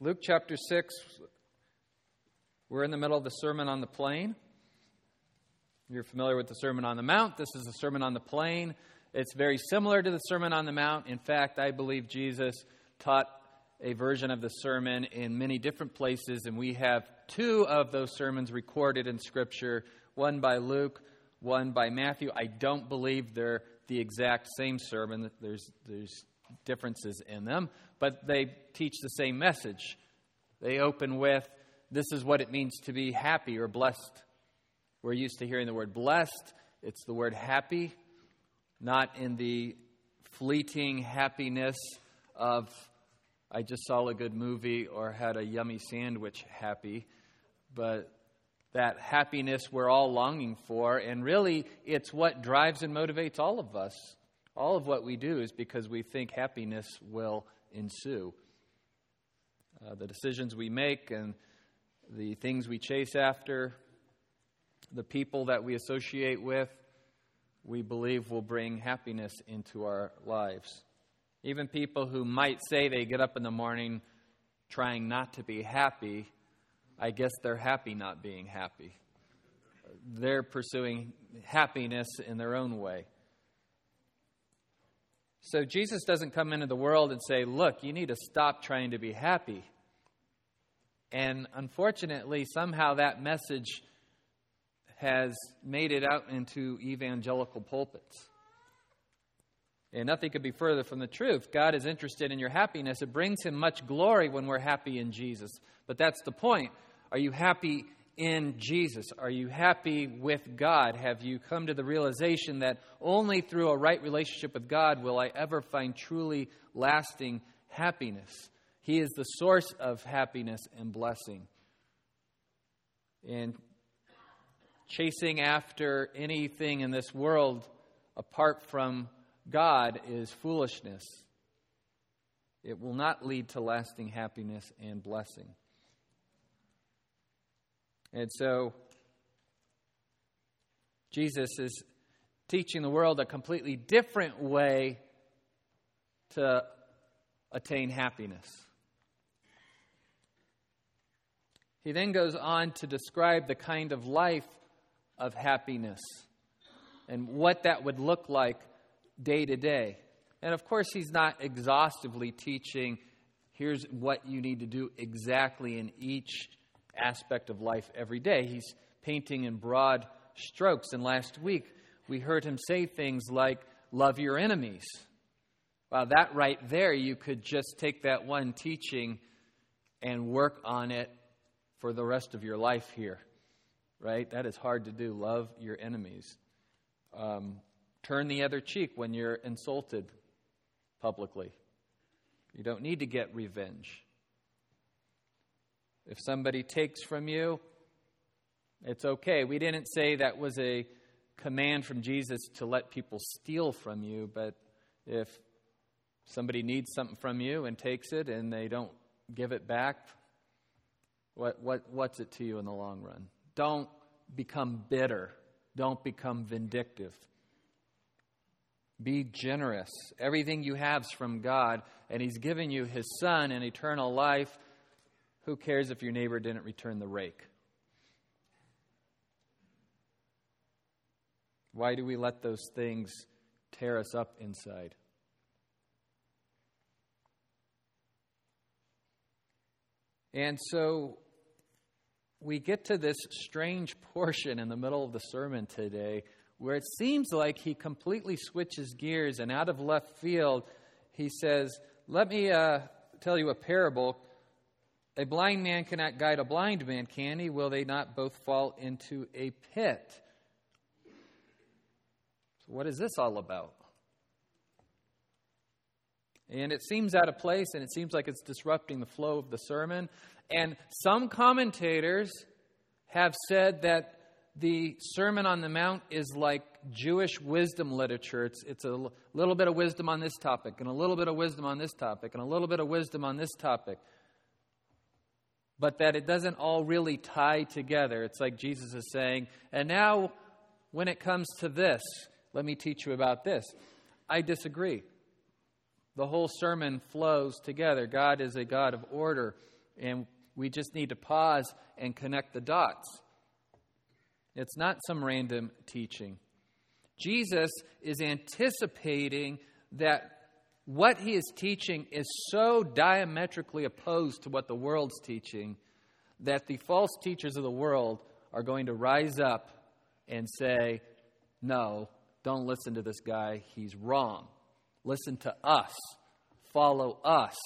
Luke chapter 6, we're in the middle of the Sermon on the Plain. You're familiar with the Sermon on the Mount. This is the Sermon on the Plain. It's very similar to the Sermon on the Mount. In fact, I believe Jesus taught a version of the sermon in many different places, and we have two of those sermons recorded in Scripture one by Luke, one by Matthew. I don't believe they're the exact same sermon, there's, there's differences in them, but they teach the same message. They open with, This is what it means to be happy or blessed. We're used to hearing the word blessed, it's the word happy, not in the fleeting happiness of I just saw a good movie or had a yummy sandwich happy, but that happiness we're all longing for. And really, it's what drives and motivates all of us. All of what we do is because we think happiness will ensue. Uh, the decisions we make and the things we chase after, the people that we associate with, we believe will bring happiness into our lives. Even people who might say they get up in the morning trying not to be happy, I guess they're happy not being happy. They're pursuing happiness in their own way. So Jesus doesn't come into the world and say, Look, you need to stop trying to be happy. And unfortunately, somehow that message has made it out into evangelical pulpits. And nothing could be further from the truth. God is interested in your happiness. It brings him much glory when we're happy in Jesus. But that's the point. Are you happy in Jesus? Are you happy with God? Have you come to the realization that only through a right relationship with God will I ever find truly lasting happiness? He is the source of happiness and blessing. And chasing after anything in this world apart from God is foolishness. It will not lead to lasting happiness and blessing. And so, Jesus is teaching the world a completely different way to attain happiness. He then goes on to describe the kind of life of happiness and what that would look like day to day. And of course, he's not exhaustively teaching here's what you need to do exactly in each aspect of life every day. He's painting in broad strokes. And last week, we heard him say things like, Love your enemies. Wow, that right there, you could just take that one teaching and work on it for the rest of your life here, right? That is hard to do. Love your enemies. Um, turn the other cheek when you're insulted publicly. You don't need to get revenge. If somebody takes from you, it's okay. We didn't say that was a command from Jesus to let people steal from you, but if somebody needs something from you and takes it and they don't give it back, what, what, what's it to you in the long run? Don't become bitter. Don't become vindictive. Be generous. Everything you have is from God, and He's given you His Son and eternal life who cares if your neighbor didn't return the rake? Why do we let those things tear us up inside? And so we get to this strange portion in the middle of the sermon today where it seems like he completely switches gears and out of left field, he says, Let me uh, tell you a parable a blind man cannot guide a blind man, can he? Will they not both fall into a pit? So, what is this all about? And it seems out of place, and it seems like it's disrupting the flow of the sermon. And some commentators have said that the Sermon on the Mount is like Jewish wisdom literature. It's, it's a little bit of wisdom on this topic, and a little bit of wisdom on this topic, and a little bit of wisdom on this topic but that it doesn't all really tie together. It's like Jesus is saying, and now when it comes to this, let me teach you about this. I disagree. The whole sermon flows together. God is a God of order And we just need to pause and connect the dots. It's not some random teaching. Jesus is anticipating that what he is teaching is so diametrically opposed to what the world's teaching that the false teachers of the world are going to rise up and say, No, don't listen to this guy. He's wrong. Listen to us. Follow us.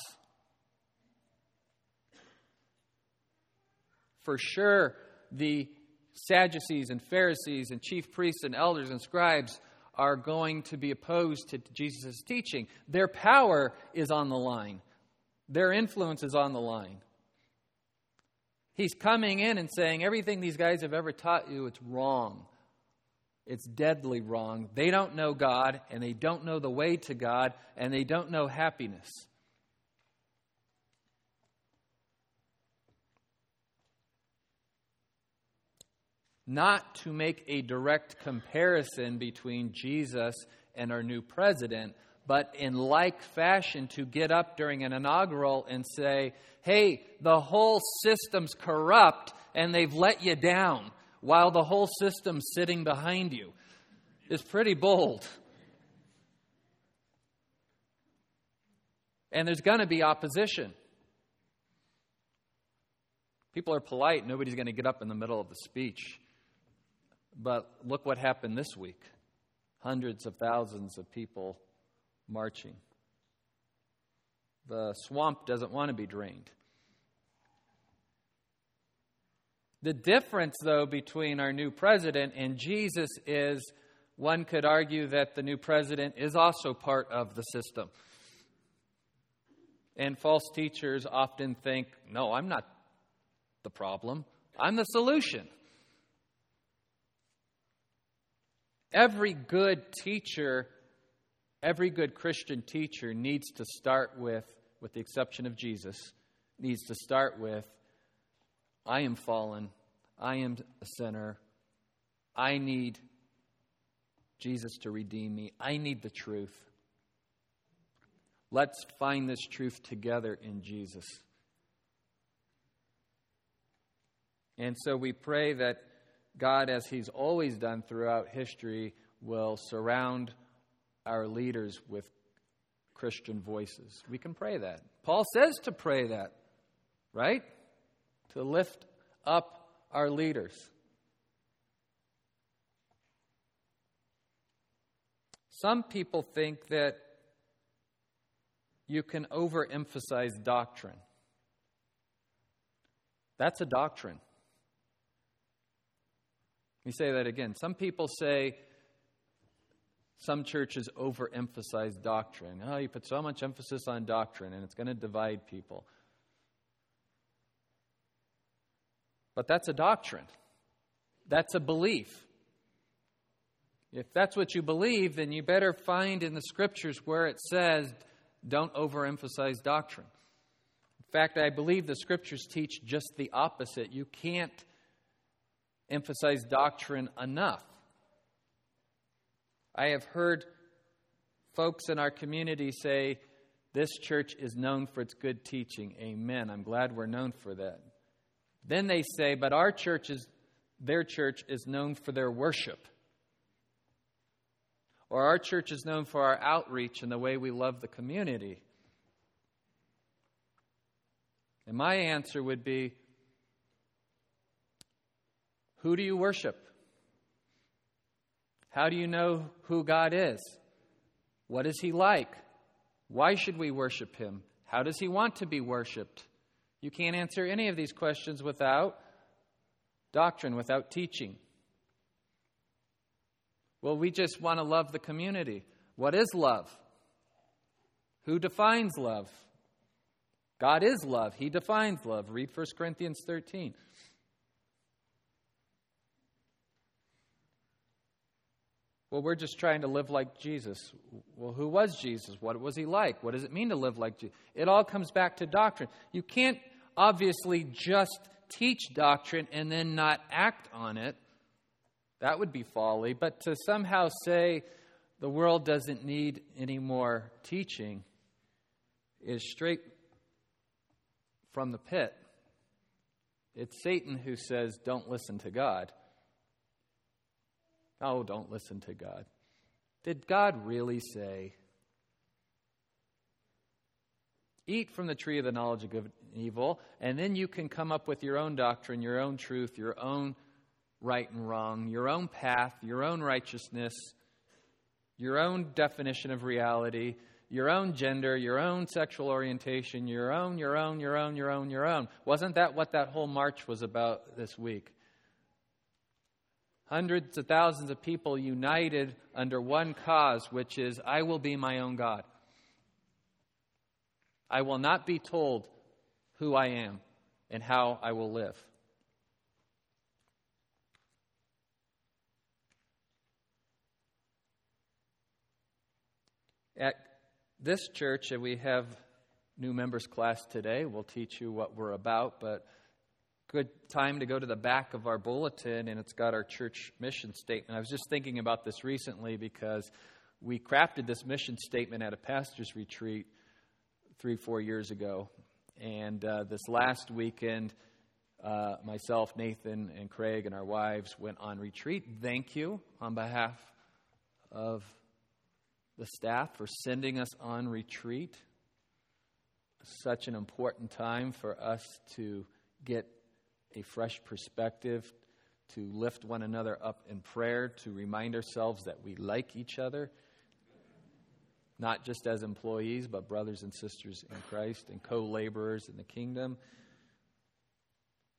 For sure, the Sadducees and Pharisees and chief priests and elders and scribes are going to be opposed to Jesus' teaching. Their power is on the line, their influence is on the line. He's coming in and saying, Everything these guys have ever taught you, it's wrong. It's deadly wrong. They don't know God, and they don't know the way to God, and they don't know happiness. Not to make a direct comparison between Jesus and our new president, but in like fashion to get up during an inaugural and say, hey, the whole system's corrupt and they've let you down while the whole system's sitting behind you is pretty bold. And there's going to be opposition. People are polite, nobody's going to get up in the middle of the speech. But look what happened this week hundreds of thousands of people marching. The swamp doesn't want to be drained. The difference, though, between our new president and Jesus is one could argue that the new president is also part of the system. And false teachers often think, no, I'm not the problem, I'm the solution. Every good teacher Every good Christian teacher needs to start with, with the exception of Jesus, needs to start with I am fallen. I am a sinner. I need Jesus to redeem me. I need the truth. Let's find this truth together in Jesus. And so we pray that God, as He's always done throughout history, will surround our leaders with Christian voices. We can pray that. Paul says to pray that, right? To lift up our leaders. Some people think that you can overemphasize doctrine. That's a doctrine. Let me say that again. Some people say some churches overemphasize doctrine. Oh, you put so much emphasis on doctrine and it's going to divide people. But that's a doctrine, that's a belief. If that's what you believe, then you better find in the scriptures where it says, don't overemphasize doctrine. In fact, I believe the scriptures teach just the opposite. You can't emphasize doctrine enough. I have heard folks in our community say, This church is known for its good teaching. Amen. I'm glad we're known for that. Then they say, But our church is, their church is known for their worship. Or our church is known for our outreach and the way we love the community. And my answer would be Who do you worship? How do you know who God is? What is He like? Why should we worship Him? How does He want to be worshiped? You can't answer any of these questions without doctrine, without teaching. Well, we just want to love the community. What is love? Who defines love? God is love. He defines love. Read 1 Corinthians 13. Well, we're just trying to live like Jesus. Well, who was Jesus? What was he like? What does it mean to live like Jesus? It all comes back to doctrine. You can't obviously just teach doctrine and then not act on it. That would be folly. But to somehow say the world doesn't need any more teaching is straight from the pit. It's Satan who says, Don't listen to God. Oh, don't listen to God. Did God really say, Eat from the tree of the knowledge of good and evil, and then you can come up with your own doctrine, your own truth, your own right and wrong, your own path, your own righteousness, your own definition of reality, your own gender, your own sexual orientation, your own, your own, your own, your own, your own. Wasn't that what that whole march was about this week? Hundreds of thousands of people united under one cause, which is I will be my own God. I will not be told who I am and how I will live. At this church, we have new members class today. We'll teach you what we're about, but good time to go to the back of our bulletin, and it's got our church mission statement. I was just thinking about this recently because we crafted this mission statement at a pastor's retreat three, four years ago. And uh, this last weekend, uh, myself, Nathan, and Craig, and our wives went on retreat. Thank you on behalf of the staff for sending us on retreat. Such an important time for us to get a fresh perspective, to lift one another up in prayer, to remind ourselves that we like each other, not just as employees, but brothers and sisters in Christ and co laborers in the kingdom.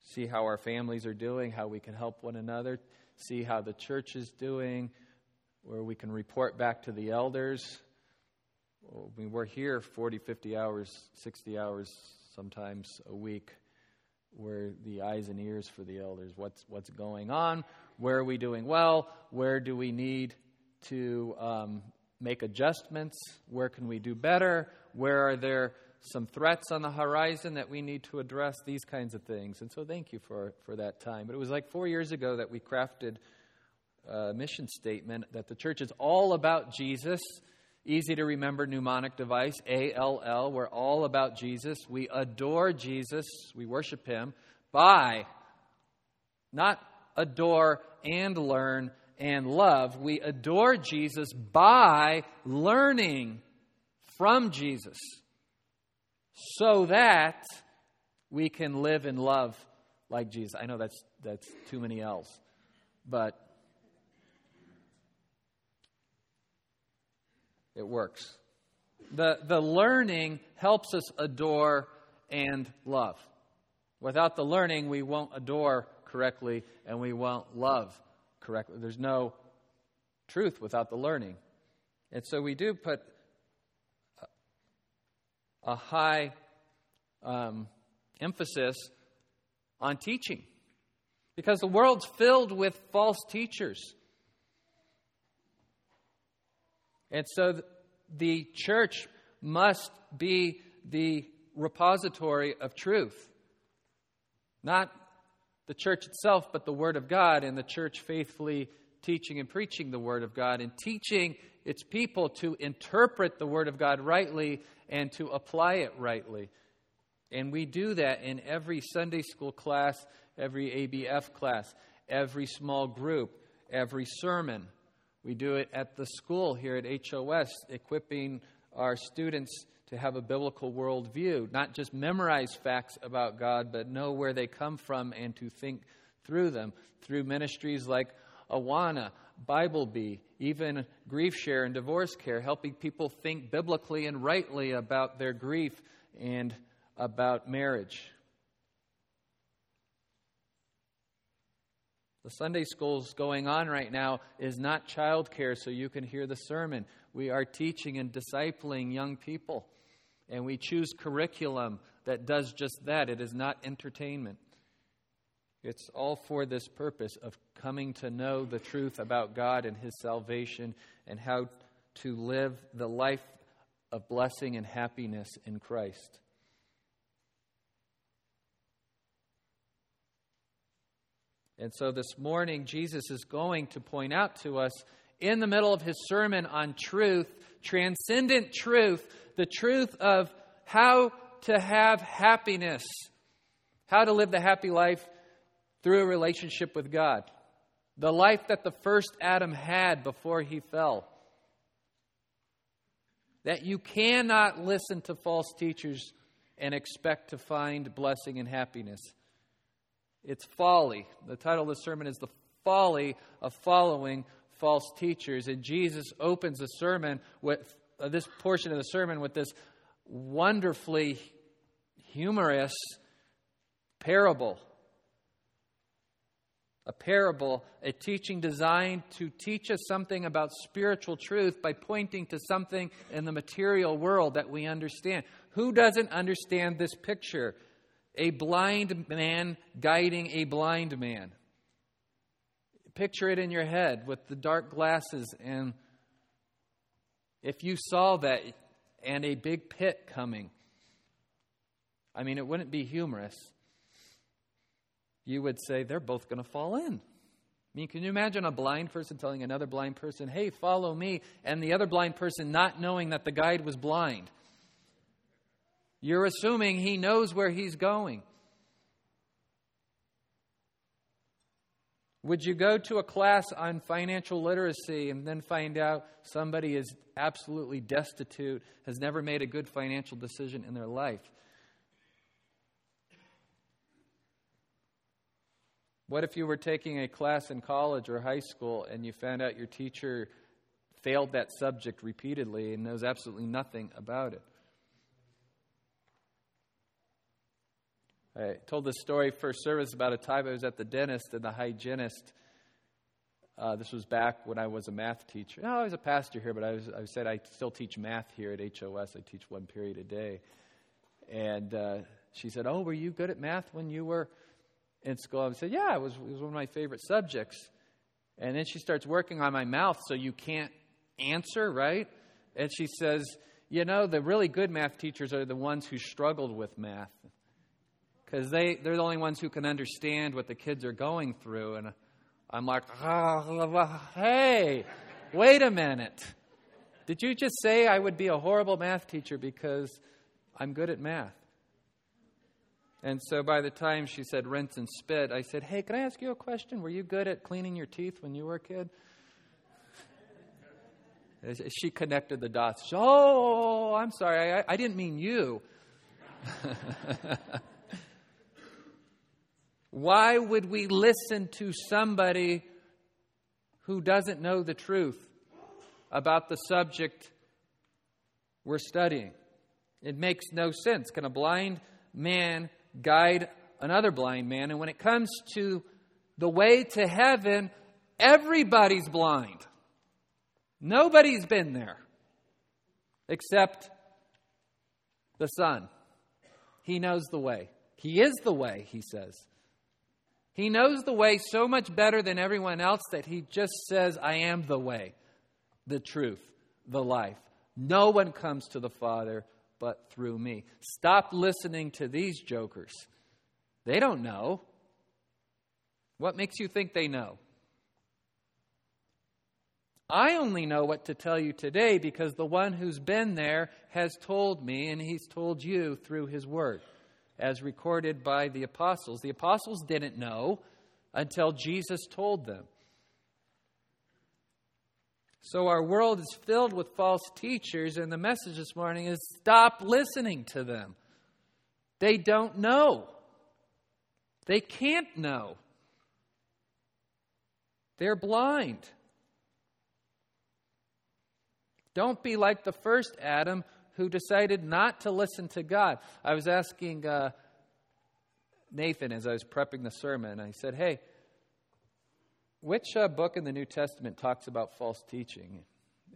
See how our families are doing, how we can help one another, see how the church is doing, where we can report back to the elders. I mean, we're here 40, 50 hours, 60 hours sometimes a week. We're the eyes and ears for the elders. What's, what's going on? Where are we doing well? Where do we need to um, make adjustments? Where can we do better? Where are there some threats on the horizon that we need to address? These kinds of things. And so, thank you for, for that time. But it was like four years ago that we crafted a mission statement that the church is all about Jesus. Easy to remember mnemonic device, ALL. We're all about Jesus. We adore Jesus. We worship him by not adore and learn and love. We adore Jesus by learning from Jesus so that we can live in love like Jesus. I know that's that's too many L's. But It works. The, the learning helps us adore and love. Without the learning, we won't adore correctly and we won't love correctly. There's no truth without the learning. And so we do put a high um, emphasis on teaching because the world's filled with false teachers. And so the church must be the repository of truth. Not the church itself, but the Word of God, and the church faithfully teaching and preaching the Word of God, and teaching its people to interpret the Word of God rightly and to apply it rightly. And we do that in every Sunday school class, every ABF class, every small group, every sermon. We do it at the school here at HOS, equipping our students to have a biblical worldview, not just memorize facts about God, but know where they come from and to think through them through ministries like Awana, Bible Bee, even grief share and divorce care, helping people think biblically and rightly about their grief and about marriage. The Sunday schools going on right now is not childcare so you can hear the sermon. We are teaching and discipling young people. And we choose curriculum that does just that. It is not entertainment. It's all for this purpose of coming to know the truth about God and His salvation and how to live the life of blessing and happiness in Christ. And so this morning, Jesus is going to point out to us in the middle of his sermon on truth, transcendent truth, the truth of how to have happiness, How to live the happy life through a relationship with God. The life that the first Adam had before he fell. That you cannot listen to false teachers and expect to find blessing and happiness. It's folly. The title of the sermon is The Folly of Following False Teachers. And Jesus opens the sermon with uh, this portion of the sermon with this wonderfully humorous parable. A parable, a teaching designed to teach us something about spiritual truth by pointing to something in the material world that we understand. Who doesn't understand this picture? A blind man guiding a blind man. Picture it in your head with the dark glasses, and if you saw that and a big pit coming, I mean, it wouldn't be humorous. You would say, they're both going to fall in. I mean, can you imagine a blind person telling another blind person, hey, follow me, and the other blind person not knowing that the guide was blind? You're assuming he knows where he's going. Would you go to a class on financial literacy and then find out somebody is absolutely destitute, has never made a good financial decision in their life? What if you were taking a class in college or high school and you found out your teacher failed that subject repeatedly and knows absolutely nothing about it? I told this story first service about a time I was at the dentist and the hygienist. Uh, this was back when I was a math teacher. No, I was a pastor here, but I, was, I said I still teach math here at HOS. I teach one period a day. And uh, she said, Oh, were you good at math when you were in school. I said, Yeah, it was, it was one of my favorite subjects. And then she starts working on my mouth so you can't answer, right? And she says, You know, the really good math teachers are the ones who struggled with math because they, they're the only ones who can understand what the kids are going through. And I'm like, oh, Hey, wait a minute. Did you just say I would be a horrible math teacher because I'm good at math? And so by the time she said rinse and spit, I said, Hey, can I ask you a question? Were you good at cleaning your teeth when you were a kid? She connected the dots. Oh, I'm sorry. I, I didn't mean you. Why would we listen to somebody who doesn't know the truth about the subject we're studying? It makes no sense. Can a blind man guide another blind man. And when it comes to the way to heaven, everybody's blind. Nobody's been there except the Son. He knows the way. He is the way, he says. He knows the way so much better than everyone else that he just says, I am the way, the truth, the life. No one comes to the Father but through me. Stop listening to these jokers. They don't know. What makes you think they know? I only know what to tell you today because the one who's been there has told me, and he's told you through his word, as recorded by the apostles. The apostles didn't know until Jesus told them. So our world is filled with false teachers, and the message this morning is stop listening to them. They don't know. They can't know. They're blind. Don't be like the first Adam who decided not to listen to God. I was asking uh, Nathan as I was prepping the sermon, I said, Hey, which uh, book in the New Testament talks about false teaching?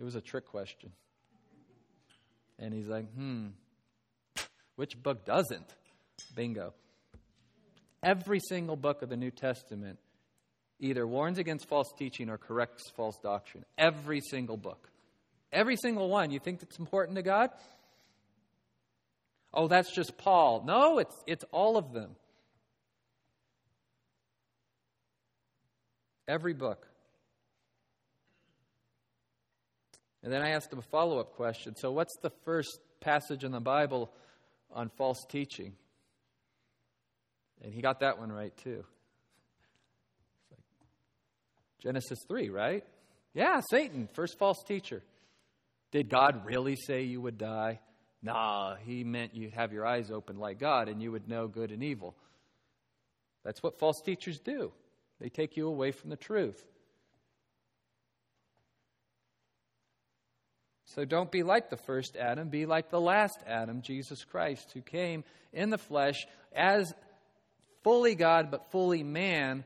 It was a trick question. And he's like, hmm, which book doesn't? Bingo. Every single book of the New Testament either warns against false teaching or corrects false doctrine. Every single book. Every single one. You think it's important to God? Oh, that's just Paul. No, it's, it's all of them. Every book. And then I asked him a follow up question. So, what's the first passage in the Bible on false teaching? And he got that one right too. Genesis 3, right? Yeah, Satan, first false teacher. Did God really say you would die? Nah, he meant you'd have your eyes open like God and you would know good and evil. That's what false teachers do. They take you away from the truth. So don't be like the first Adam, be like the last Adam, Jesus Christ, who came in the flesh as fully God but fully man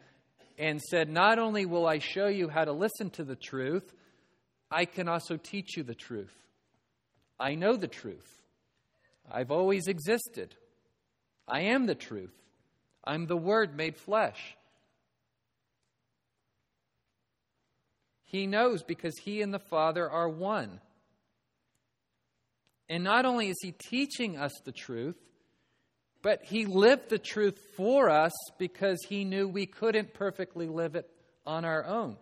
and said, Not only will I show you how to listen to the truth, I can also teach you the truth. I know the truth. I've always existed. I am the truth. I'm the Word made flesh. He knows because He and the Father are one. And not only is He teaching us the truth, but He lived the truth for us because He knew we couldn't perfectly live it on our own.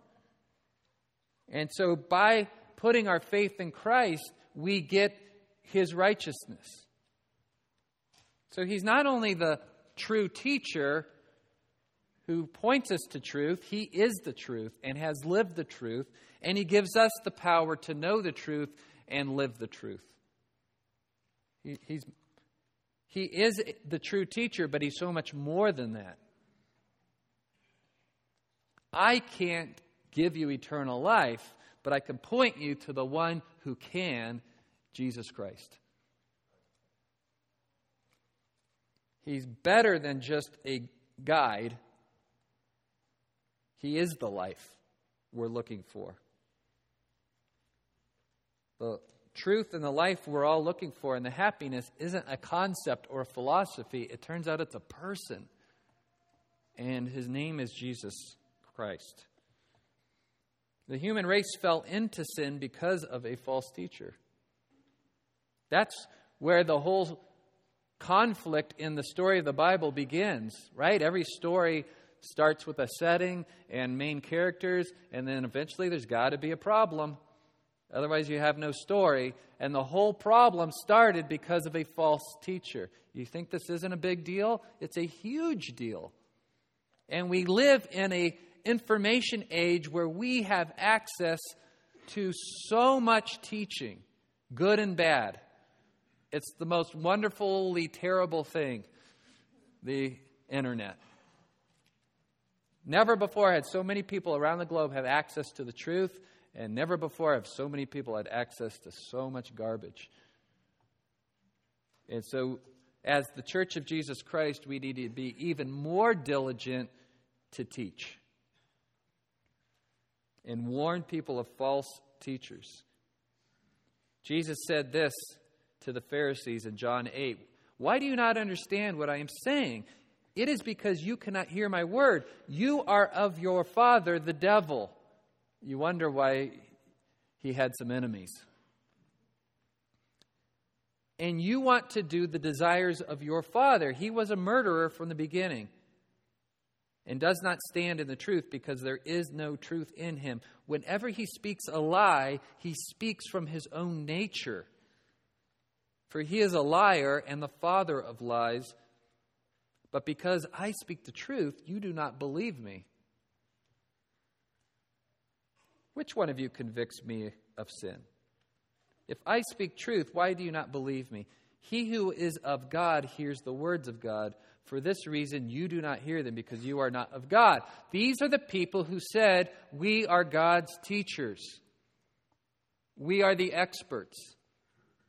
And so by putting our faith in Christ, we get His righteousness. So He's not only the true teacher who points us to truth. He is the truth and has lived the truth, and He gives us the power to know the truth and live the truth. He, he's, he is the true teacher, but He's so much more than that. I can't give you eternal life, but I can point you to the one who can, Jesus Christ. He's better than just a guide. He is the life we're looking for. The truth and the life we're all looking for and the happiness isn't a concept or a philosophy. It turns out it's a person. And his name is Jesus Christ. The human race fell into sin because of a false teacher. That's where the whole conflict in the story of the Bible begins, right? Every story starts with a setting and main characters, and then eventually there's got to be a problem. Otherwise, you have no story. And the whole problem started because of a false teacher. You think this isn't a big deal? It's a huge deal. And we live in a information age where we have access to so much teaching, good and bad. It's the most wonderfully terrible thing, the internet. Never before had so many people around the globe have access to the truth, and never before have so many people had access to so much garbage. And so, as the Church of Jesus Christ, we need to be even more diligent to teach and warn people of false teachers. Jesus said this to the Pharisees in John 8 Why do you not understand what I am saying? It is because you cannot hear my word. You are of your father, the devil. You wonder why he had some enemies. And you want to do the desires of your father. He was a murderer from the beginning and does not stand in the truth because there is no truth in him. Whenever he speaks a lie, he speaks from his own nature for he is a liar and the father of lies. But because I speak the truth, you do not believe me. Which one of you convicts me of sin? If I speak truth, why do you not believe me? He who is of God hears the words of God. For this reason, you do not hear them because you are not of God. These are the people who said, We are God's teachers. We are the experts.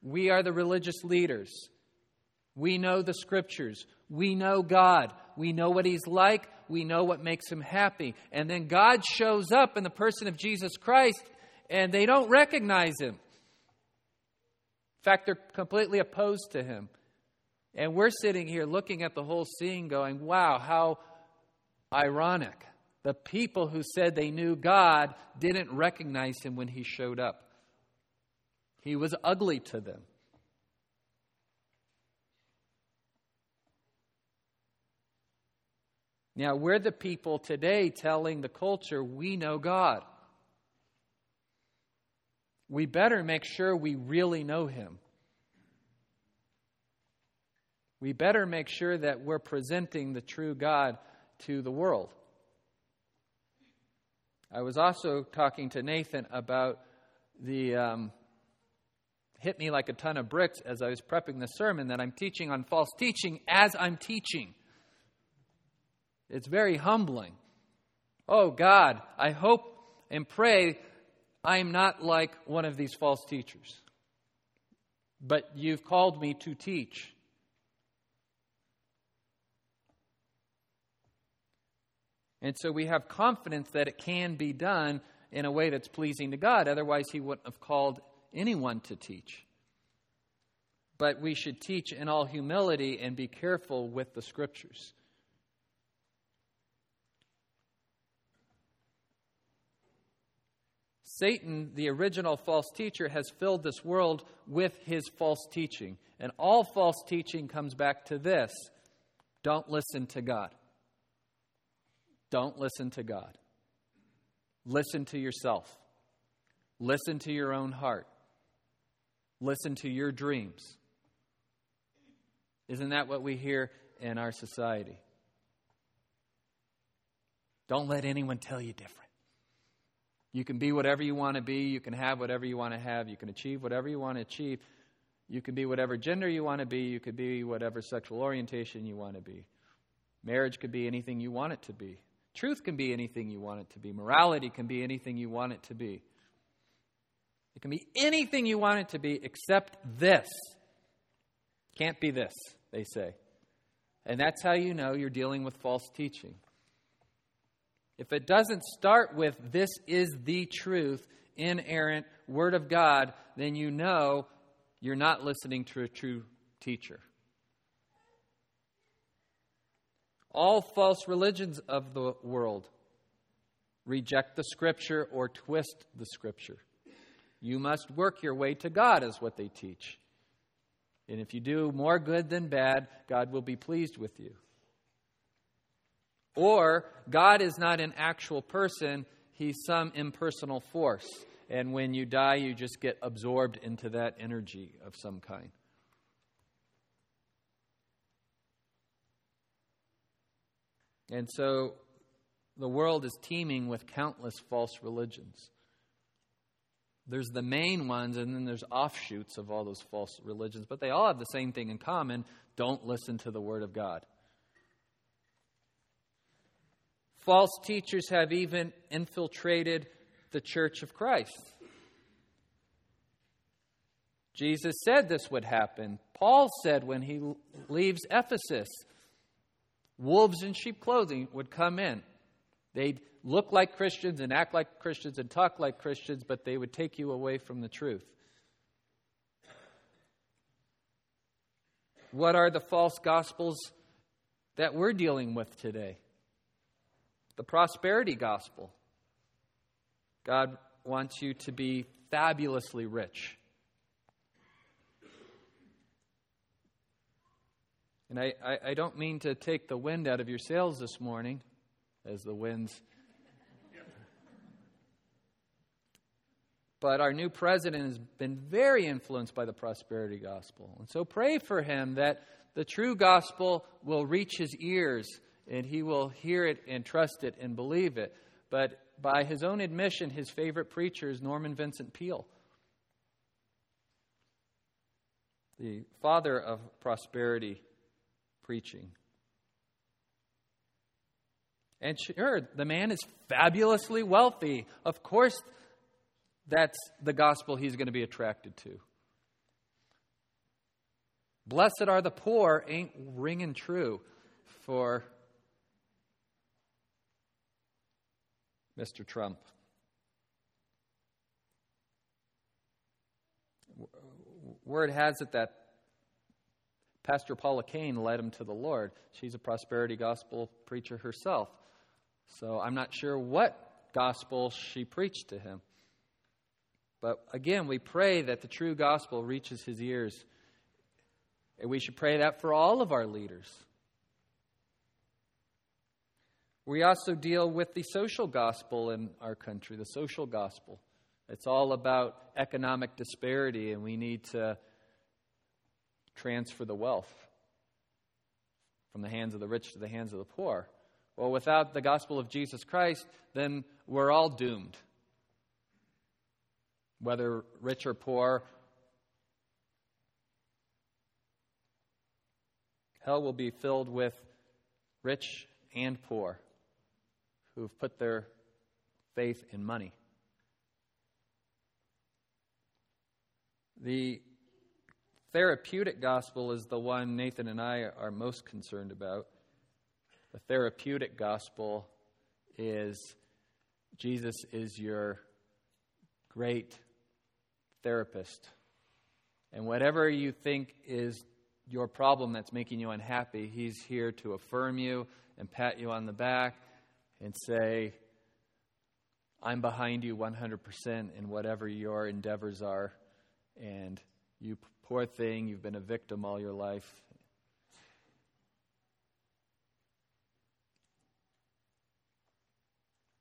We are the religious leaders. We know the scriptures. We know God. We know what He's like. We know what makes Him happy. And then God shows up in the person of Jesus Christ, and they don't recognize Him. In fact, they're completely opposed to Him. And we're sitting here looking at the whole scene going, wow, how ironic. The people who said they knew God didn't recognize Him when He showed up. He was ugly to them. Now, we're the people today telling the culture we know God. We better make sure we really know Him. we better make sure that we're presenting the true God to the world. I was also talking to Nathan about the um, hit me like a ton of bricks as I was prepping the sermon that I'm teaching on false teaching as I'm teaching. It's very humbling. Oh God, I hope and pray I'm not like one of these false teachers. But you've called me to teach. And so we have confidence that it can be done in a way that's pleasing to God. Otherwise, He wouldn't have called anyone to teach. But we should teach in all humility and be careful with the Scriptures. Satan, the original false teacher, has filled this world with his false teaching. And all false teaching comes back to this don't listen to God. Don't listen to God. Listen to yourself. Listen to your own heart. Listen to your dreams. Isn't that what we hear in our society? Don't let anyone tell you different. You can be whatever you want to be. You can have whatever you want to have. You can achieve whatever you want to achieve. You can be whatever gender you want to be. You could be whatever sexual orientation you want to be. Marriage could be anything you want it to be. Truth can be anything you want it to be. Morality can be anything you want it to be. It can be anything you want it to be except this. Can't be this, they say. And that's how you know you're dealing with false teaching. If it doesn't start with this is the truth, inerrant Word of God, then you know you're not listening to a true teacher. All false religions of the world reject the Scripture or twist the Scripture. You must work your way to God, is what they teach. And if you do more good than bad, God will be pleased with you. Or God is not an actual person, He's some impersonal force. And when you die, you just get absorbed into that energy of some kind. And so the world is teeming with countless false religions. There's the main ones, and then there's offshoots of all those false religions, but they all have the same thing in common don't listen to the Word of God. False teachers have even infiltrated the church of Christ. Jesus said this would happen. Paul said when he leaves Ephesus, wolves in sheep clothing would come in. They'd look like Christians and act like Christians and talk like Christians, but they would take you away from the truth. What are the false gospels that we're dealing with today? The prosperity gospel. God wants you to be fabulously rich. And I, I, I, don't mean to take the wind out of your sails this morning, as the winds. But our new president has been very influenced by the prosperity gospel. And so pray for him that the true gospel will reach his ears and he will hear it and trust it and believe it. But by his own admission, his favorite preacher is Norman Vincent Peale, the father of prosperity preaching. And sure, the man is fabulously wealthy. Of course, that's the gospel he's going to be attracted to. Blessed are the poor ain't ringing true for Mr. Trump. Word has it that Pastor Paula Cain led him to the Lord. She's a prosperity gospel preacher herself. So I'm not sure what gospel she preached to him. But again, we pray that the true gospel reaches his ears. And we should pray that for all of our leaders. We also deal with the social gospel in our country, the social gospel. It's all about economic disparity, and we need to transfer the wealth. from the hands of the rich to the hands of the poor. Well, without the gospel of Jesus Christ, then we're all doomed. Whether rich or poor, hell will be filled with rich and poor who've put their faith in money. The therapeutic gospel is the one Nathan and I are most concerned about. The therapeutic gospel is Jesus is your great therapist. And whatever you think is your problem that's making you unhappy, he's here to affirm you and pat you on the back and say, I'm behind you 100% in whatever your endeavors are. And you poor thing, you've been a victim all your life.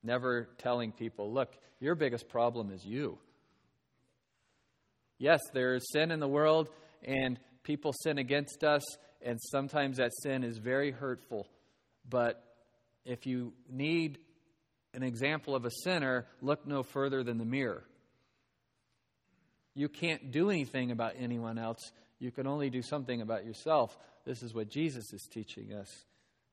Never telling people, look, your biggest problem is you. Yes, there is sin in the world, and people sin against us, and sometimes that sin is very hurtful. But if you need an example of a sinner, look no further than the mirror. You can't do anything about anyone else. You can only do something about yourself. This is what Jesus is teaching us.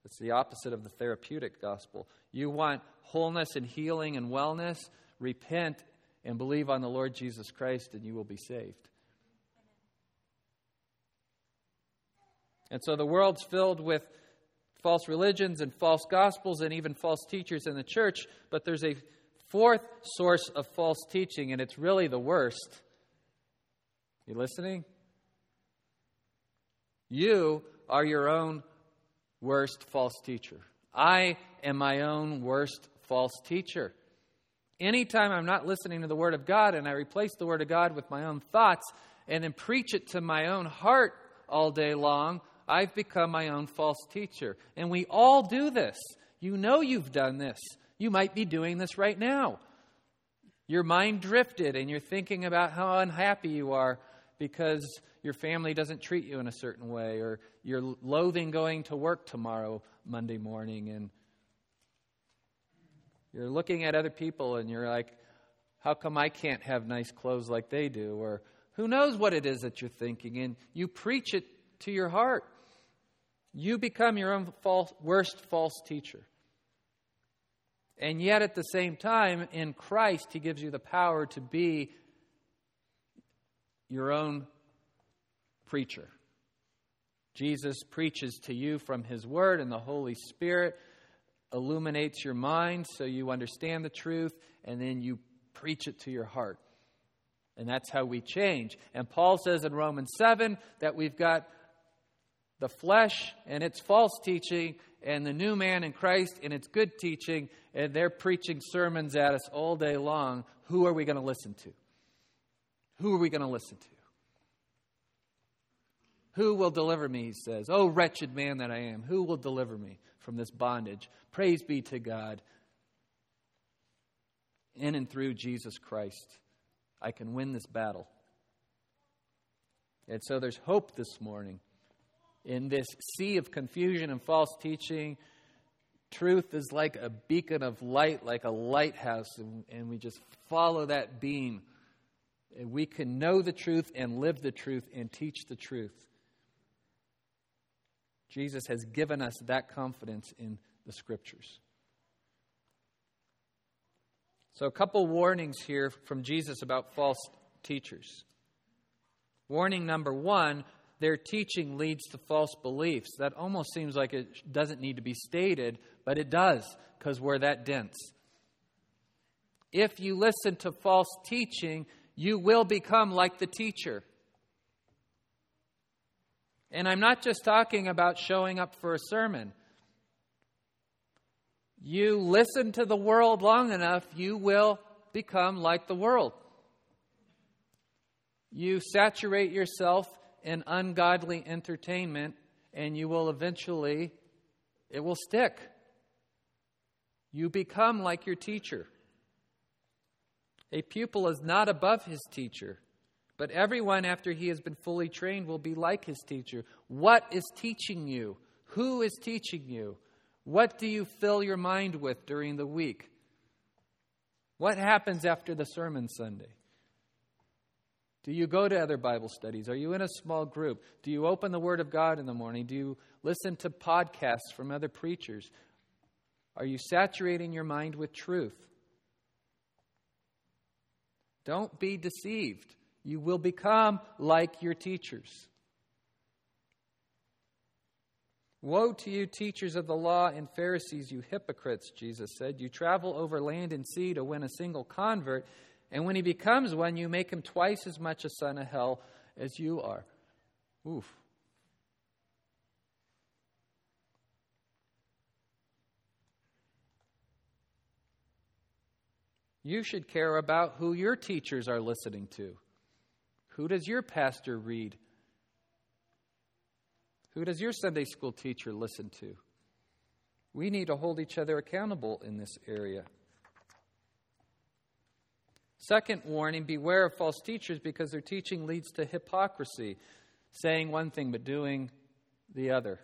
It's the opposite of the therapeutic gospel. You want wholeness and healing and wellness? Repent and believe on the Lord Jesus Christ, and you will be saved. And so the world's filled with false religions and false gospels and even false teachers in the church, but there's a fourth source of false teaching, and it's really the worst. You listening? You are your own worst false teacher. I am my own worst false teacher. Anytime I'm not listening to the Word of God and I replace the Word of God with my own thoughts and then preach it to my own heart all day long, I've become my own false teacher. And we all do this. You know you've done this. You might be doing this right now. Your mind drifted and you're thinking about how unhappy you are because your family doesn't treat you in a certain way or you're loathing going to work tomorrow, Monday morning, and you're looking at other people and you're like, how come I can't have nice clothes like they do? Or who knows what it is that you're thinking? And you preach it to your heart. You become your own false, worst false teacher. And yet, at the same time, in Christ, He gives you the power to be your own preacher. Jesus preaches to you from His Word, and the Holy Spirit illuminates your mind so you understand the truth, and then you preach it to your heart. And that's how we change. And Paul says in Romans 7 that we've got the flesh and its false teaching, and the new man in Christ and its good teaching, and they're preaching sermons at us all day long. Who are we going to listen to? Who are we going to listen to? Who will deliver me, he says. Oh, wretched man that I am, who will deliver me from this bondage? Praise be to God. In and through Jesus Christ, I can win this battle. And so there's hope this morning in this sea of confusion and false teaching. Truth is like a beacon of light, like a lighthouse, and, and we just follow that beam. And we can know the truth and live the truth and teach the truth. Jesus has given us that confidence in the scriptures. So, a couple warnings here from Jesus about false teachers. Warning number one their teaching leads to false beliefs. That almost seems like it doesn't need to be stated, but it does because we're that dense. If you listen to false teaching, you will become like the teacher. And I'm not just talking about showing up for a sermon. You listen to the world long enough, you will become like the world. You saturate yourself in ungodly entertainment, and you will eventually, it will stick. You become like your teacher. A pupil is not above his teacher, but everyone, after he has been fully trained, will be like his teacher. What is teaching you? Who is teaching you? What do you fill your mind with during the week? What happens after the sermon Sunday? Do you go to other Bible studies? Are you in a small group? Do you open the Word of God in the morning? Do you listen to podcasts from other preachers? Are you saturating your mind with truth? Don't be deceived. You will become like your teachers. Woe to you, teachers of the law and Pharisees, you hypocrites, Jesus said. You travel over land and sea to win a single convert, and when he becomes one, you make him twice as much a son of hell as you are. Oof. You should care about who your teachers are listening to. Who does your pastor read? Who does your Sunday school teacher listen to? We need to hold each other accountable in this area. Second warning beware of false teachers because their teaching leads to hypocrisy, saying one thing but doing the other.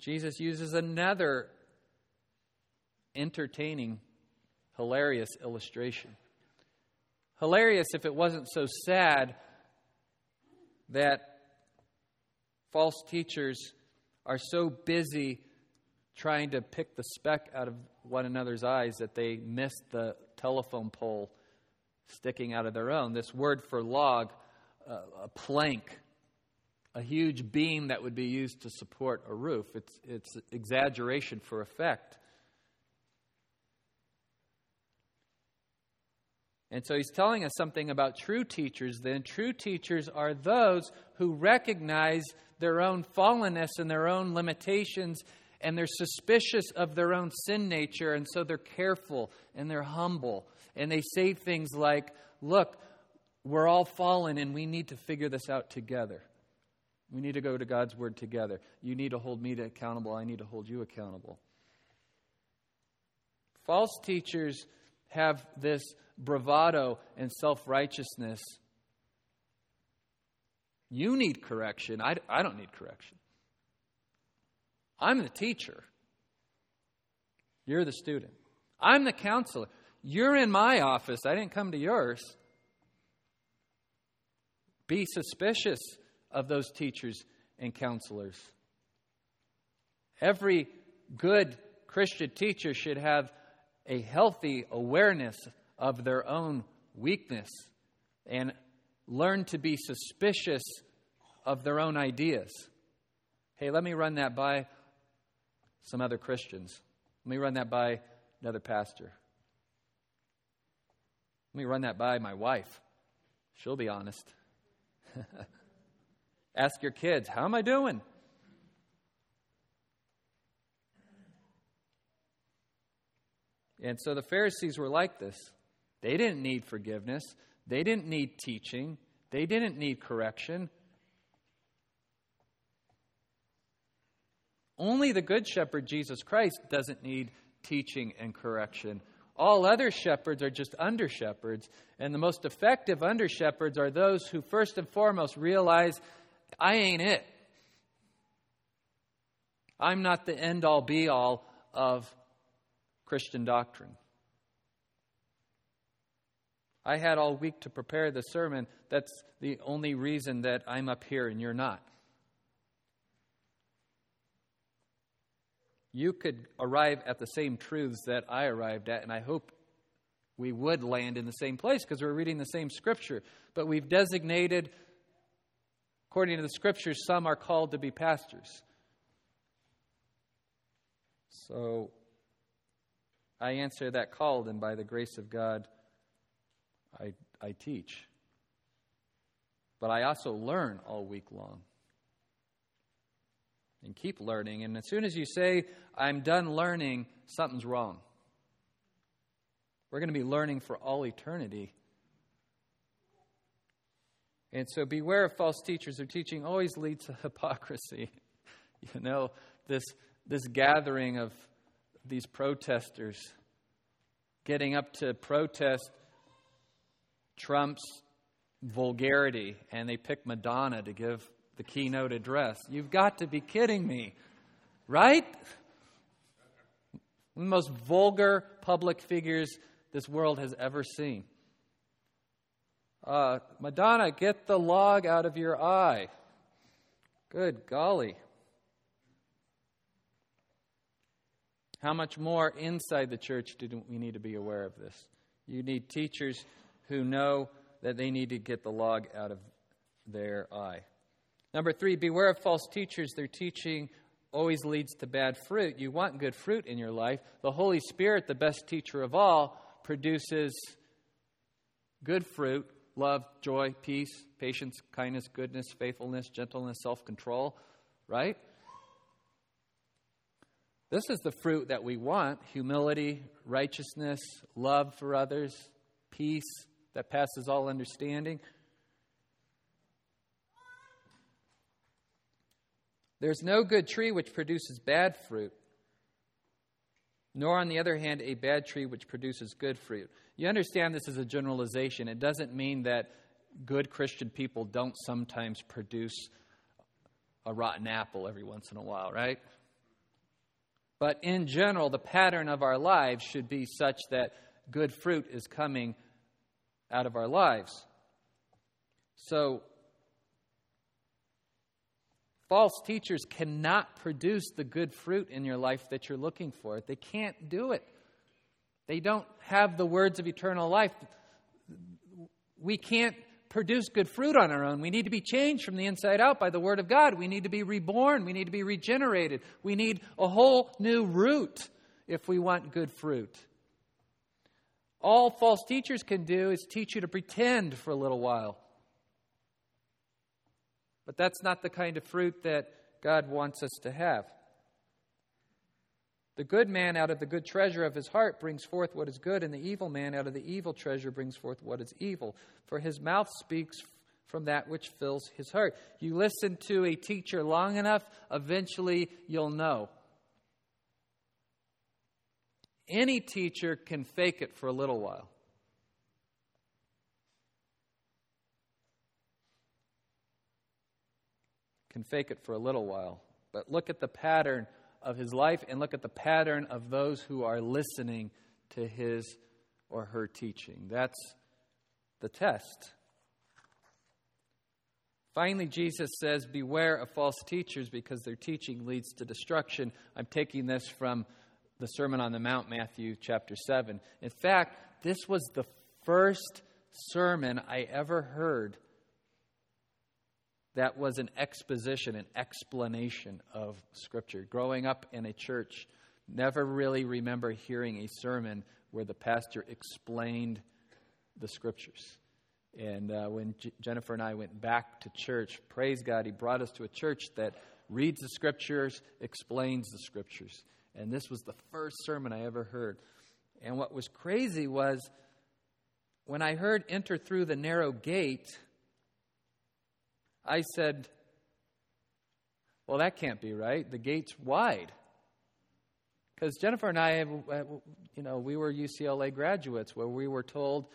Jesus uses another entertaining, hilarious illustration. Hilarious if it wasn't so sad that false teachers are so busy trying to pick the speck out of one another's eyes that they missed the telephone pole sticking out of their own. This word for log, uh, a plank, a huge beam that would be used to support a roof. It's, it's exaggeration for effect. And so he's telling us something about true teachers then. True teachers are those who recognize their own fallenness and their own limitations, and they're suspicious of their own sin nature, and so they're careful and they're humble. And they say things like, Look, we're all fallen, and we need to figure this out together. We need to go to God's Word together. You need to hold me accountable. I need to hold you accountable. False teachers have this bravado and self righteousness. You need correction. I, I don't need correction. I'm the teacher. You're the student. I'm the counselor. You're in my office. I didn't come to yours. Be suspicious of those teachers and counselors. Every good Christian teacher should have a healthy awareness of their own weakness and learn to be suspicious of their own ideas. Hey, let me run that by some other Christians. Let me run that by another pastor. Let me run that by my wife. She'll be honest. Ask your kids, how am I doing? And so the Pharisees were like this. They didn't need forgiveness, they didn't need teaching, they didn't need correction. Only the Good Shepherd, Jesus Christ, doesn't need teaching and correction. All other shepherds are just under shepherds, and the most effective under shepherds are those who, first and foremost, realize I ain't it. I'm not the end all be all of Christian doctrine. I had all week to prepare the sermon. That's the only reason that I'm up here and you're not. You could arrive at the same truths that I arrived at, and I hope we would land in the same place because we're reading the same scripture. But we've designated, according to the scriptures, some are called to be pastors. So I answer that call, and by the grace of God, I, I teach. But I also learn all week long. And keep learning. And as soon as you say, I'm done learning, something's wrong. We're going to be learning for all eternity. And so beware of false teachers. Their teaching always leads to hypocrisy. You know, this, this gathering of these protesters getting up to protest Trump's vulgarity, and they pick Madonna to give the keynote address. You've got to be kidding me, right? the most vulgar public figures this world has ever seen. Uh, Madonna, get the log out of your eye. Good golly. How much more inside the church do we need to be aware of this? You need teachers who know that they need to get the log out of their eye. Number three, beware of false teachers. Their teaching always leads to bad fruit. You want good fruit in your life. The Holy Spirit, the best teacher of all, produces good fruit love, joy, peace, patience, kindness, goodness, faithfulness, gentleness, self control, right? This is the fruit that we want humility, righteousness, love for others, peace that passes all understanding. There's no good tree which produces bad fruit, nor, on the other hand, a bad tree which produces good fruit. You understand this is a generalization. It doesn't mean that good Christian people don't sometimes produce a rotten apple every once in a while, right? But in general, the pattern of our lives should be such that good fruit is coming out of our lives. So, false teachers cannot produce the good fruit in your life that you're looking for. They can't do it. They don't have the words of eternal life. We can't produce good fruit on our own. We need to be changed from the inside out by the Word of God. We need to be reborn. We need to be regenerated. We need a whole new root if we want good fruit. All false teachers can do is teach you to pretend for a little while. But that's not the kind of fruit that God wants us to have. The good man out of the good treasure of his heart brings forth what is good, and the evil man out of the evil treasure brings forth what is evil. For his mouth speaks from that which fills his heart. You listen to a teacher long enough, eventually you'll know. Any teacher can fake it for a little while. Can fake it for a little while. But look at the pattern of his life and look at the pattern of those who are listening to his or her teaching. That's the test. Finally, Jesus says, Beware of false teachers because their teaching leads to destruction. I'm taking this from the Sermon on the Mount, Matthew chapter 7. In fact, this was the first sermon I ever heard that was an exposition, an explanation of Scripture. Growing up in a church, never really remember hearing a sermon where the pastor explained the Scriptures. And uh, when J- Jennifer and I went back to church, praise God, he brought us to a church that reads the Scriptures, explains the Scriptures. And this was the first sermon I ever heard. And what was crazy was when I heard enter through the narrow gate, I said, Well, that can't be right. The gate's wide. Because Jennifer and I, uh, you know, we were UCLA graduates where we were told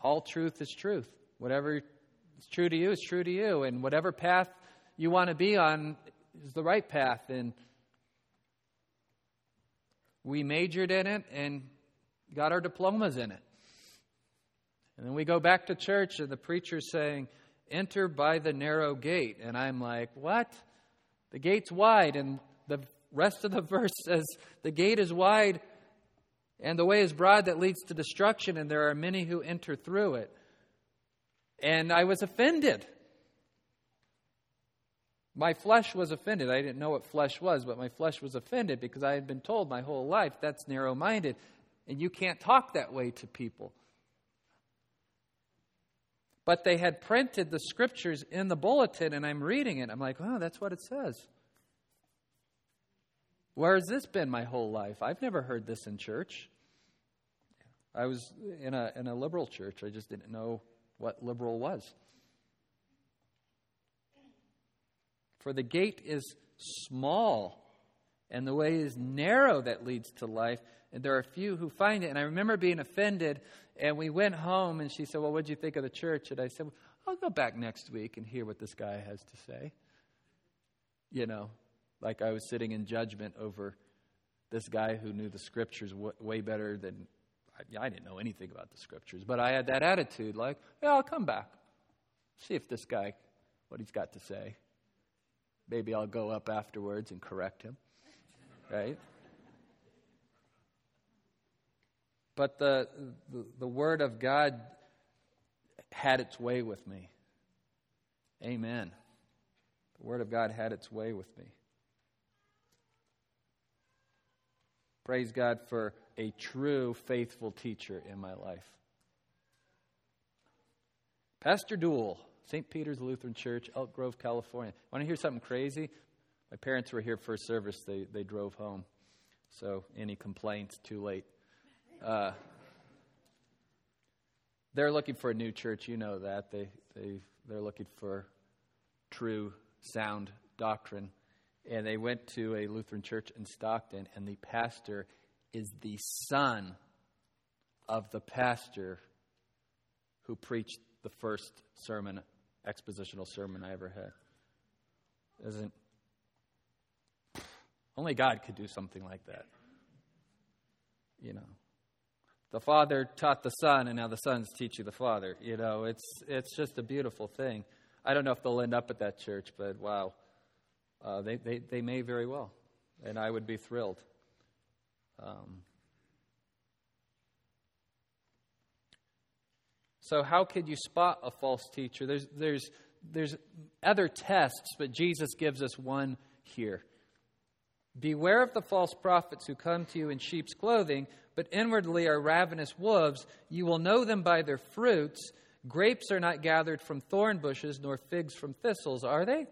all truth is truth. Whatever is true to you is true to you. And whatever path you want to be on is the right path. And we majored in it and got our diplomas in it. And then we go back to church, and the preacher's saying, Enter by the narrow gate. And I'm like, What? The gate's wide. And the rest of the verse says, The gate is wide and the way is broad that leads to destruction, and there are many who enter through it. And I was offended. My flesh was offended. I didn't know what flesh was, but my flesh was offended because I had been told my whole life that's narrow minded. And you can't talk that way to people. But they had printed the scriptures in the bulletin, and I'm reading it. I'm like, oh, that's what it says. Where has this been my whole life? I've never heard this in church. I was in a, in a liberal church. I just didn't know what liberal was. For the gate is small, and the way is narrow that leads to life, and there are few who find it. And I remember being offended, and we went home, and she said, Well, what did you think of the church? And I said, I'll go back next week and hear what this guy has to say. You know, like I was sitting in judgment over this guy who knew the scriptures w- way better than I, I didn't know anything about the scriptures, but I had that attitude like, yeah, I'll come back. See if this guy, what he's got to say. Maybe I'll go up afterwards and correct him. Right? But the, the, the Word of God had its way with me. Amen. The Word of God had its way with me. Praise God for a true, faithful teacher in my life. Pastor Duell, St. Peter's Lutheran Church, Elk Grove, California. Want to hear something crazy? My parents were here for service. They, they drove home. So, any complaints, too late. Uh, they're looking for a new church. You know that. They, they, they're looking for true, sound doctrine. And they went to a Lutheran church in Stockton, and the pastor is the son of the pastor who preached the first sermon, expositional sermon I ever had. Isn't only God could do something like that. You know. The Father taught the Son, and now the Son's teaching the Father. You know, it's it's just a beautiful thing. I don't know if they'll end up at that church, but wow, uh, they, they they may very well, and I would be thrilled. Um, so, how could you spot a false teacher? There's there's there's other tests, but Jesus gives us one here. Beware of the false prophets who come to you in sheep's clothing, but inwardly are ravenous wolves. You will know them by their fruits. Grapes are not gathered from thorn bushes, nor figs from thistles, are they?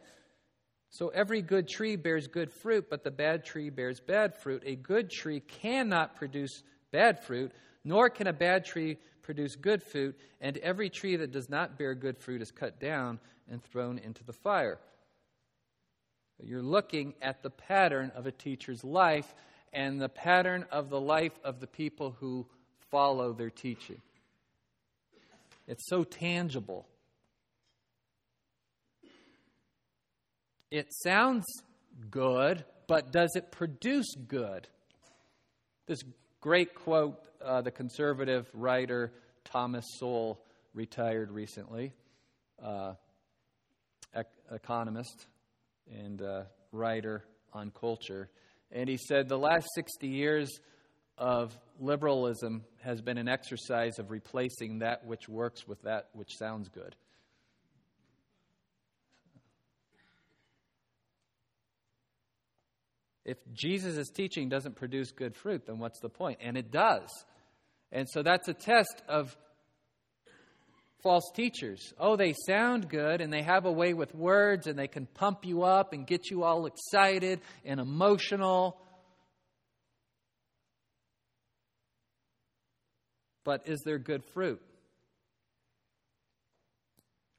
So every good tree bears good fruit, but the bad tree bears bad fruit. A good tree cannot produce bad fruit, nor can a bad tree produce good fruit, and every tree that does not bear good fruit is cut down and thrown into the fire. You're looking at the pattern of a teacher's life and the pattern of the life of the people who follow their teaching. It's so tangible. It sounds good, but does it produce good? This great quote, uh, the conservative writer Thomas Sowell retired recently, uh, ec- economist and uh, writer on culture. And he said the last 60 years of liberalism has been an exercise of replacing that which works with that which sounds good. If Jesus' teaching doesn't produce good fruit, then what's the point? And it does. And so that's a test of false teachers. Oh, they sound good and they have a way with words and they can pump you up and get you all excited and emotional. But is there good fruit?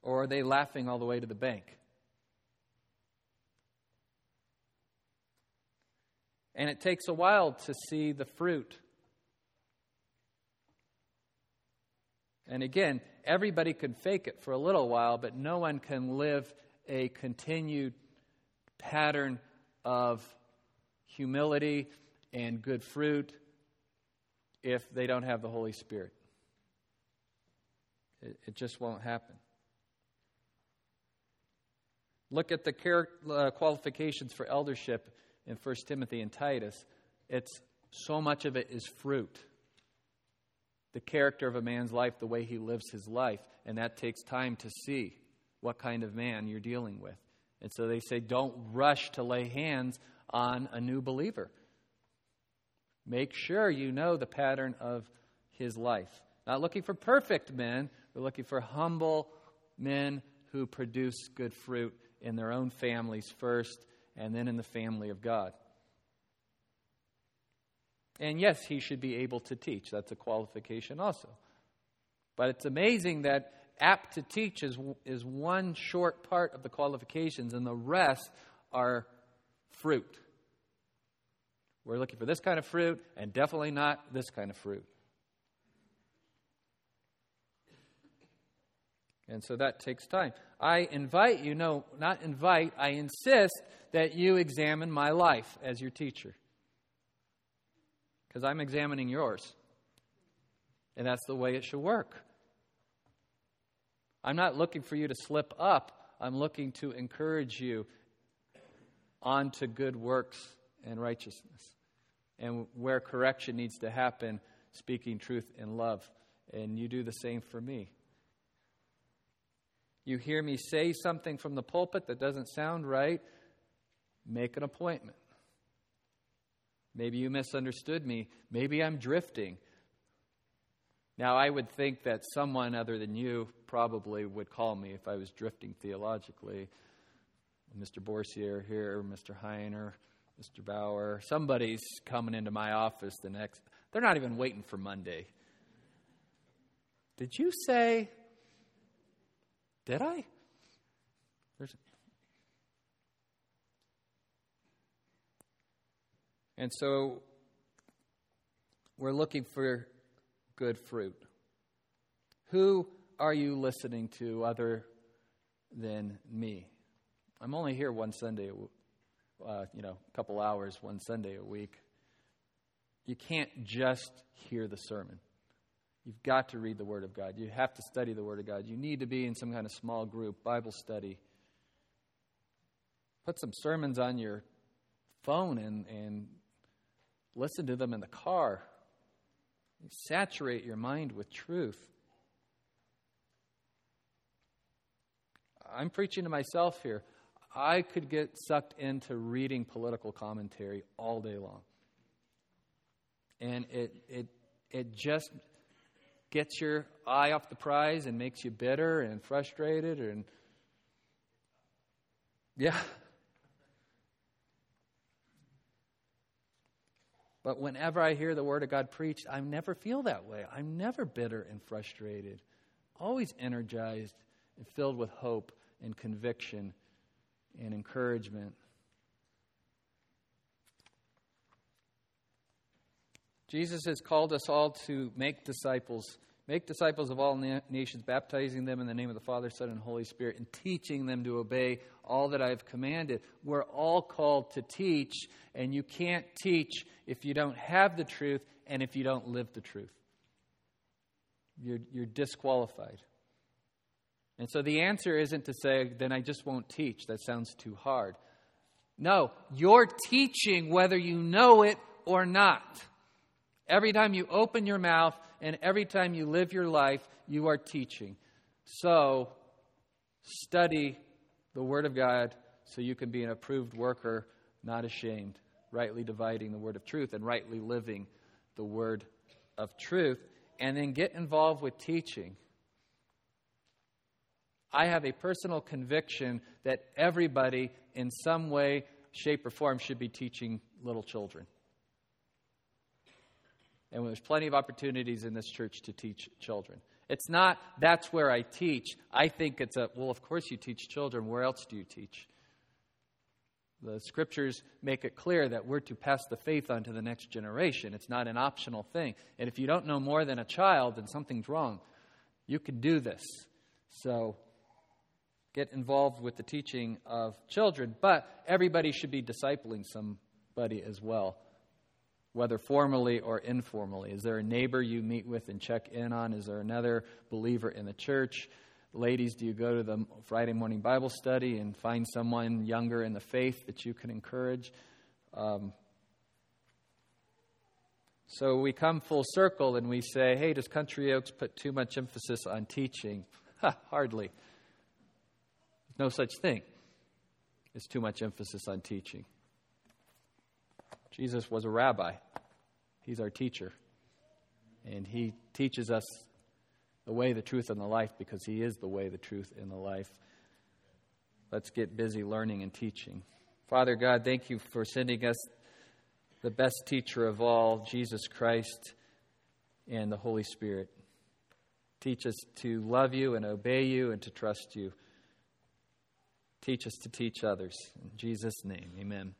Or are they laughing all the way to the bank? And it takes a while to see the fruit. And again, everybody can fake it for a little while, but no one can live a continued pattern of humility and good fruit if they don't have the Holy Spirit. It, it just won't happen. Look at the care, uh, qualifications for eldership in 1 Timothy and Titus. It's so much of it is fruit the character of a man's life, the way he lives his life. And that takes time to see what kind of man you're dealing with. And so they say, don't rush to lay hands on a new believer. Make sure you know the pattern of his life. Not looking for perfect men, we're looking for humble men who produce good fruit in their own families first and then in the family of God. And yes, he should be able to teach. That's a qualification also. But it's amazing that apt to teach is, is one short part of the qualifications, and the rest are fruit. We're looking for this kind of fruit, and definitely not this kind of fruit. And so that takes time. I invite you, no, not invite, I insist that you examine my life as your teacher. Because I'm examining yours. And that's the way it should work. I'm not looking for you to slip up, I'm looking to encourage you onto good works and righteousness. And where correction needs to happen, speaking truth in love. And you do the same for me. You hear me say something from the pulpit that doesn't sound right, make an appointment. Maybe you misunderstood me. Maybe I'm drifting. Now, I would think that someone other than you probably would call me if I was drifting theologically. Mr. Borsier here, Mr. Heiner, Mr. Bauer. Somebody's coming into my office the next. They're not even waiting for Monday. Did you say? Did I? There's. And so we're looking for good fruit. Who are you listening to other than me? I'm only here one Sunday, uh, you know, a couple hours one Sunday a week. You can't just hear the sermon. You've got to read the Word of God. You have to study the Word of God. You need to be in some kind of small group, Bible study. Put some sermons on your phone and, and listen to them in the car. Saturate your mind with truth. I'm preaching to myself here. I could get sucked into reading political commentary all day long. And it, it, it just gets your eye off the prize and makes you bitter and frustrated and yeah but whenever i hear the word of god preached i never feel that way i'm never bitter and frustrated always energized and filled with hope and conviction and encouragement. Jesus has called us all to make disciples, make disciples of all na- nations, baptizing them in the name of the Father, Son, and Holy Spirit, and teaching them to obey all that I have commanded. We're all called to teach, and you can't teach if you don't have the truth and if you don't live the truth. You're, you're disqualified. And so the answer isn't to say, then I just won't teach. That sounds too hard. No, you're teaching whether you know it or not. Every time you open your mouth and every time you live your life, you are teaching. So study the Word of God so you can be an approved worker, not ashamed, rightly dividing the Word of truth and rightly living the Word of truth. And then get involved with teaching. I have a personal conviction that everybody, in some way, shape, or form, should be teaching little children. And there's plenty of opportunities in this church to teach children. It's not that's where I teach. I think it's a, well, of course you teach children. Where else do you teach? The scriptures make it clear that we're to pass the faith on to the next generation. It's not an optional thing. And if you don't know more than a child, then something's wrong. You can do this. So get involved with the teaching of children, but everybody should be discipling somebody as well, whether formally or informally. Is there a neighbor you meet with and check in on? Is there another believer in the church? Ladies, do you go to the Friday morning Bible study and find someone younger in the faith that you can encourage? Um, so we come full circle and we say, hey, does Country Oaks put too much emphasis on teaching? Ha, hardly no such thing as too much emphasis on teaching. Jesus was a rabbi, he's our teacher. And he teaches us the way, the truth, and the life because he is the way, the truth, and the life. Let's get busy learning and teaching. Father God, thank you for sending us the best teacher of all, Jesus Christ and the Holy Spirit. Teach us to love you and obey you and to trust you. Teach us to teach others. In Jesus' name, amen.